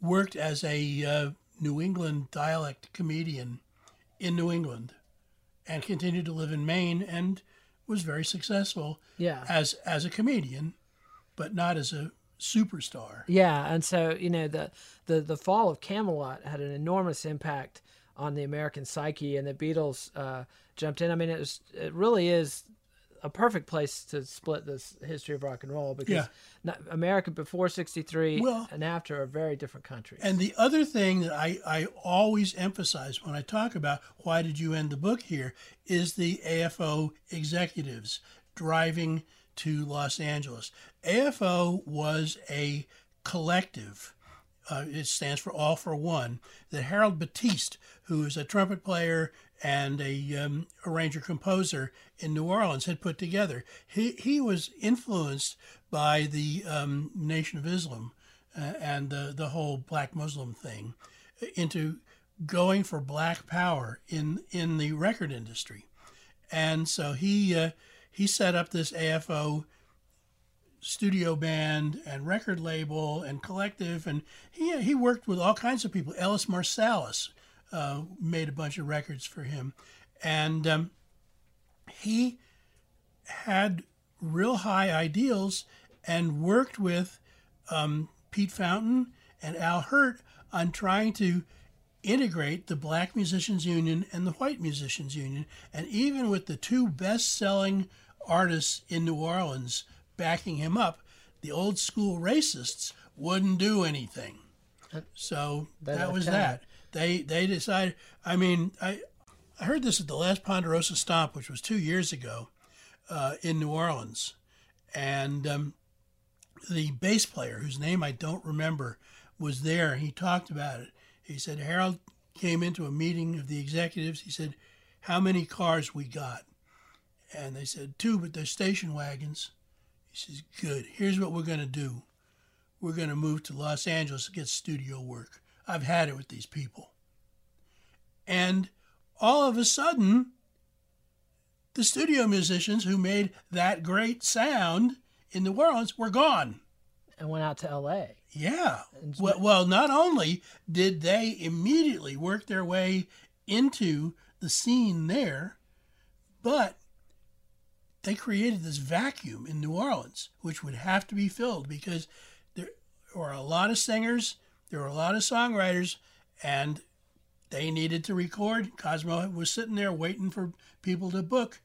Speaker 2: worked as a uh, New England dialect comedian in New England and continued to live in Maine and was very successful
Speaker 1: Yeah.
Speaker 2: as as a comedian, but not as a superstar.
Speaker 1: Yeah, and so you know the the the fall of Camelot had an enormous impact on the American psyche, and the Beatles uh, jumped in. I mean, it was it really is a perfect place to split this history of rock and roll because
Speaker 2: Yeah.
Speaker 1: not, America before '63
Speaker 2: Well-
Speaker 1: and after are very different countries.
Speaker 2: And the other thing that I, I always emphasize when I talk about why did you end the book here is the AFO executives driving to Los Angeles. AFO was a collective. Uh, it stands for All for One. That Harold Batiste, who is a trumpet player and a um, arranger composer in New Orleans, had put together. He he was influenced by the um, Nation of Islam uh, and the the whole Black Muslim thing into going for Black Power in in the record industry, and so he uh, he set up this AFO studio band and record label and collective and he he worked with all kinds of people ellis marsalis uh, made a bunch of records for him. And um, he had real high ideals and worked with um, pete fountain and al hirt on trying to integrate the black musicians union and the white musicians union. And even with the two best-selling artists in new orleans backing him up the old school racists wouldn't do anything. So
Speaker 1: They
Speaker 2: that was that they they decided i mean i i heard this at the last ponderosa stomp which was two years ago uh, in new orleans and um, the bass player, whose name I don't remember, was there. He talked about it. He said Harold came into a meeting of the executives. He said, "How many cars we got?" And they said two, but they're station wagons. He says, "Good. Here's what we're going to do. We're going to move to Los Angeles to get studio work. I've had it with these people." And all of a sudden, the studio musicians who made that great sound in New Orleans were gone.
Speaker 1: and went out to L.A.
Speaker 2: Yeah. Well, well, not only did they immediately work their way into the scene there, but they created this vacuum in New Orleans, which would have to be filled because there were a lot of singers, there were a lot of songwriters, and they needed to record. Cosimo was sitting there waiting for people to book.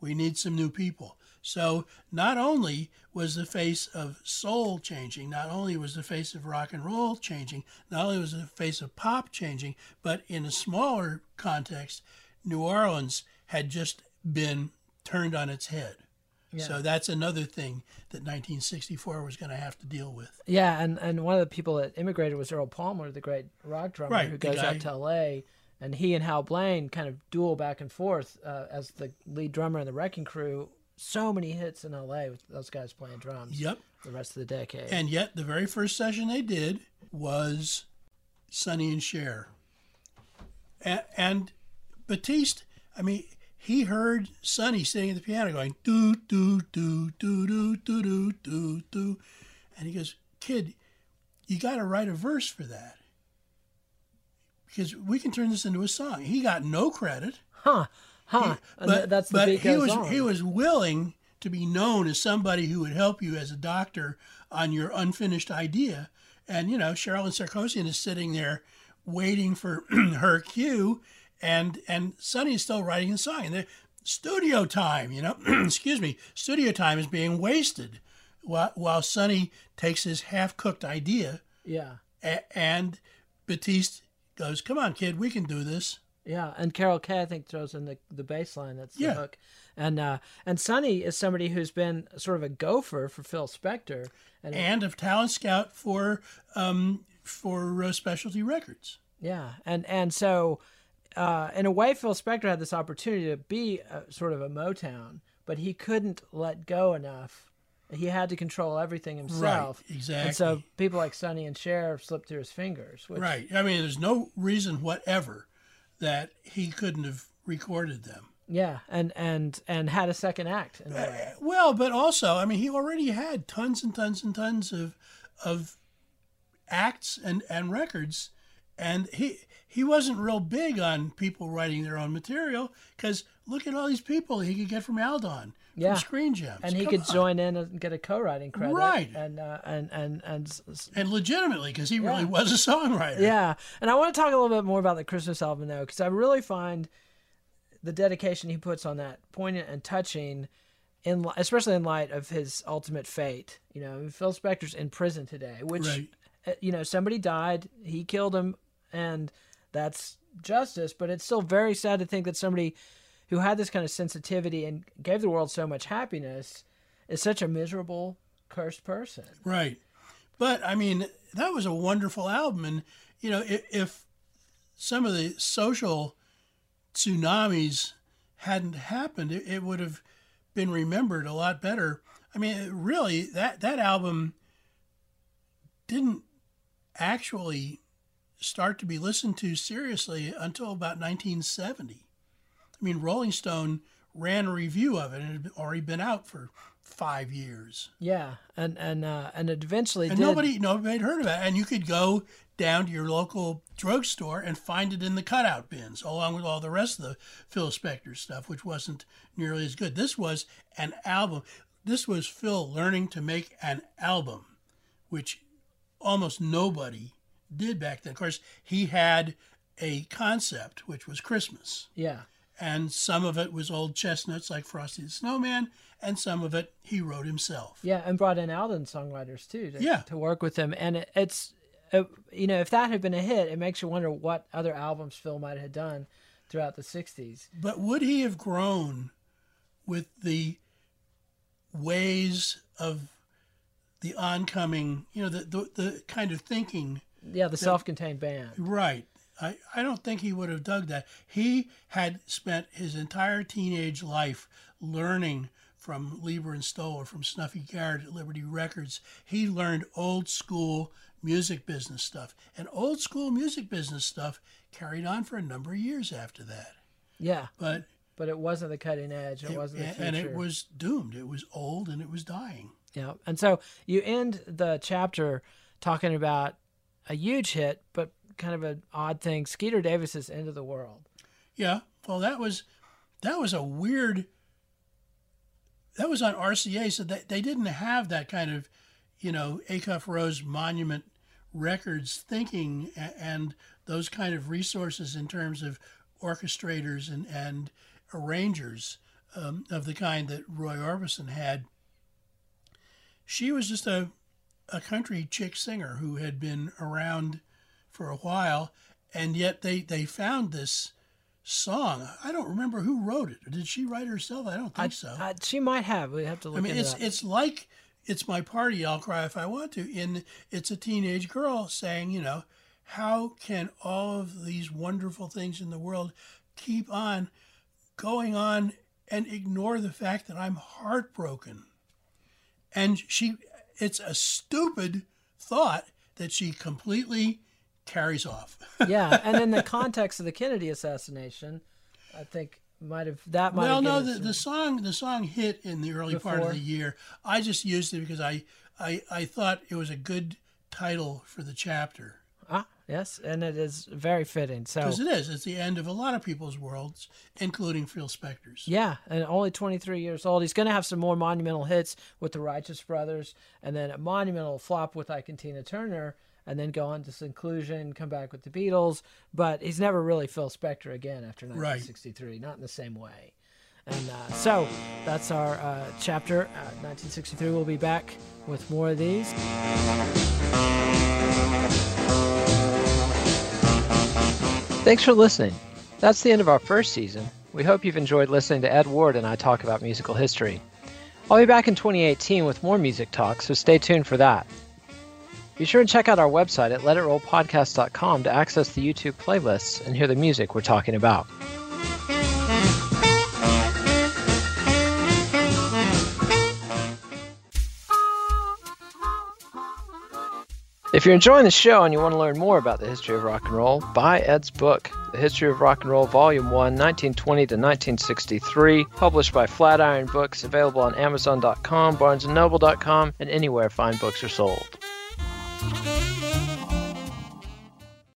Speaker 2: We need some new people. So not only was the face of soul changing, not only was the face of rock and roll changing, not only was the face of pop changing, but in a smaller context, New Orleans had just been turned on its head. So that's another thing that 1964 was going to have to deal with.
Speaker 1: Yeah, and, and one of the people that immigrated was Earl Palmer, the great rock drummer
Speaker 2: Right,
Speaker 1: who goes out to L.A. And he and Hal Blaine kind of duel back and forth uh, as the lead drummer in the Wrecking Crew. So many hits in L.A. with those guys playing drums.
Speaker 2: Yep.
Speaker 1: The rest of the decade.
Speaker 2: And yet, the very first session they did was Sonny and Cher. And, and Batiste, I mean, he heard Sonny sitting at the piano going do do do do do do do do do, and he goes, "Kid, you got to write a verse for that because we can turn this into a song." He got no credit,
Speaker 1: Huh. Huh. And th-
Speaker 2: but
Speaker 1: that's the
Speaker 2: but he was
Speaker 1: on.
Speaker 2: he was willing to be known as somebody who would help you as a doctor on your unfinished idea. And you know, Cherilyn Sarkisian is sitting there waiting for [CLEARS THROAT] her cue, and and Sonny is still writing the song. And the studio time, you know, [CLEARS THROAT] excuse me, studio time is being wasted while while Sonny takes his half cooked idea,
Speaker 1: yeah.
Speaker 2: a- and Batiste goes, "Come on, kid, we can do this."
Speaker 1: Yeah, and Carol Kaye I think throws in the the bass line. That's the
Speaker 2: Yeah.
Speaker 1: hook, and uh, and Sonny is somebody who's been sort of a gopher for Phil Spector, and,
Speaker 2: and of talent scout for um, for uh, specialty records.
Speaker 1: yeah, and and so uh, in a way, Phil Spector had this opportunity to be a, sort of a Motown, but he couldn't let go enough. He had to control everything himself.
Speaker 2: Right, exactly.
Speaker 1: And so people like Sonny and Cher slipped through his fingers. Which,
Speaker 2: Right. I mean, there's no reason whatever that he couldn't have recorded them.
Speaker 1: Yeah, and and and had a second act. In a.
Speaker 2: Well, but also, I mean, he already had tons and tons and tons of of acts and and records, and he he wasn't real big on people writing their own material because look at all these people he could get from Aldon,
Speaker 1: Yeah.
Speaker 2: from Screen Gems,
Speaker 1: and he
Speaker 2: Come
Speaker 1: could
Speaker 2: on.
Speaker 1: join in and get a co-writing credit,
Speaker 2: Right.
Speaker 1: And uh, and and and
Speaker 2: and legitimately because he really was a songwriter.
Speaker 1: yeah. And I want to talk a little bit more about the Christmas album though, because I really find the dedication he puts on that poignant and touching, in especially in light of his ultimate fate. You know, Phil Spector's in prison today, which
Speaker 2: Right.
Speaker 1: uh, you know somebody died, he killed him, and that's justice. But it's still very sad to think that somebody who had this kind of sensitivity and gave the world so much happiness is such a miserable, cursed person.
Speaker 2: Right. But I mean, that was a wonderful album. And, you know, if, if some of the social tsunamis hadn't happened, it, it would have been remembered a lot better. I mean, really, that, that album didn't actually start to be listened to seriously until about 1970. I mean, Rolling Stone ran a review of it and it had already been out for five years.
Speaker 1: Yeah, and and uh, and it eventually
Speaker 2: And
Speaker 1: did.
Speaker 2: nobody nobody had heard about it. And you could go down to your local drugstore and find it in the cutout bins, along with all the rest of the Phil Spector stuff, which wasn't nearly as good. This was an album. This was Phil learning to make an album, which almost nobody did back then. Of course, he had a concept, which was Christmas.
Speaker 1: Yeah,
Speaker 2: And some of it was old chestnuts like Frosty the Snowman, and some of it he wrote himself.
Speaker 1: yeah, and brought in Aldon songwriters too. To,
Speaker 2: Yeah.
Speaker 1: to work with him, and it, it's uh, you know if that had been a hit, it makes you wonder what other albums Phil might have done throughout the '60s.
Speaker 2: But would he have grown with the ways of the oncoming, you know, the, the, the kind of thinking?
Speaker 1: Yeah, the self-contained band.
Speaker 2: Right. I, I don't think he would have dug that. He had spent his entire teenage life learning from Leiber and Stoller, from Snuffy Garrett at Liberty Records. He learned old school music business stuff. And old school music business stuff carried on for a number of years after that.
Speaker 1: Yeah,
Speaker 2: But
Speaker 1: but it wasn't the cutting edge. It,
Speaker 2: it-
Speaker 1: wasn't the future.
Speaker 2: and it was doomed. It was old and it was dying.
Speaker 1: Yeah, and so you end the chapter talking about a huge hit, but kind of an odd thing: Skeeter Davis's "End of the World."
Speaker 2: Yeah. Well, that was that was a weird. That was on RCA, so they, they didn't have that kind of, you know, Acuff Rose Monument Records thinking a- and those kind of resources in terms of orchestrators and and arrangers um, of the kind that Roy Orbison had. She was just a a country chick singer who had been around for a while, and yet they they found this song. I don't remember who wrote it. Did she write it herself? I don't think so.
Speaker 1: Uh, she might have. We have to look
Speaker 2: I mean, it's
Speaker 1: that.
Speaker 2: it's like it's my party. I'll cry if I want to. In it's a teenage girl saying, you know, how can all of these wonderful things in the world keep on going on and ignore the fact that I'm heartbroken? And she, it's a stupid thought that she completely carries off. [LAUGHS]
Speaker 1: yeah, and in the context of the Kennedy assassination, I think might have that might
Speaker 2: well, no, the, the song the song hit in the early part of the year. I just used it because I, I I thought it was a good title for the chapter
Speaker 1: yes, and it is very fitting. So
Speaker 2: because it is. It's the end of a lot of people's worlds, including Phil Spector's.
Speaker 1: Yeah, and only 23 years old. He's going to have some more monumental hits with the Righteous Brothers, and then a monumental flop with Ike and Tina Turner, and then go on to Seclusion, come back with the Beatles. But he's never really Phil Spector again after
Speaker 2: Right.
Speaker 1: 1963, not in the same way. And uh, so that's our uh, chapter. Uh, 1963. We'll be back with more of these.
Speaker 3: Thanks for listening. That's the end of our first season. We hope you've enjoyed listening to Ed Ward and I talk about musical history. I'll be back in 2018 with more music talk, so stay tuned for that. Be sure and check out our website at letitrollpodcast.com to access the YouTube playlists and hear the music we're talking about. If you're enjoying the show and you want to learn more about the history of rock and roll, buy Ed's book, The History of Rock and Roll, Volume 1, 1920 to 1963, published by Flatiron Books, available on Amazon.com, BarnesandNoble.com, and anywhere fine books are sold.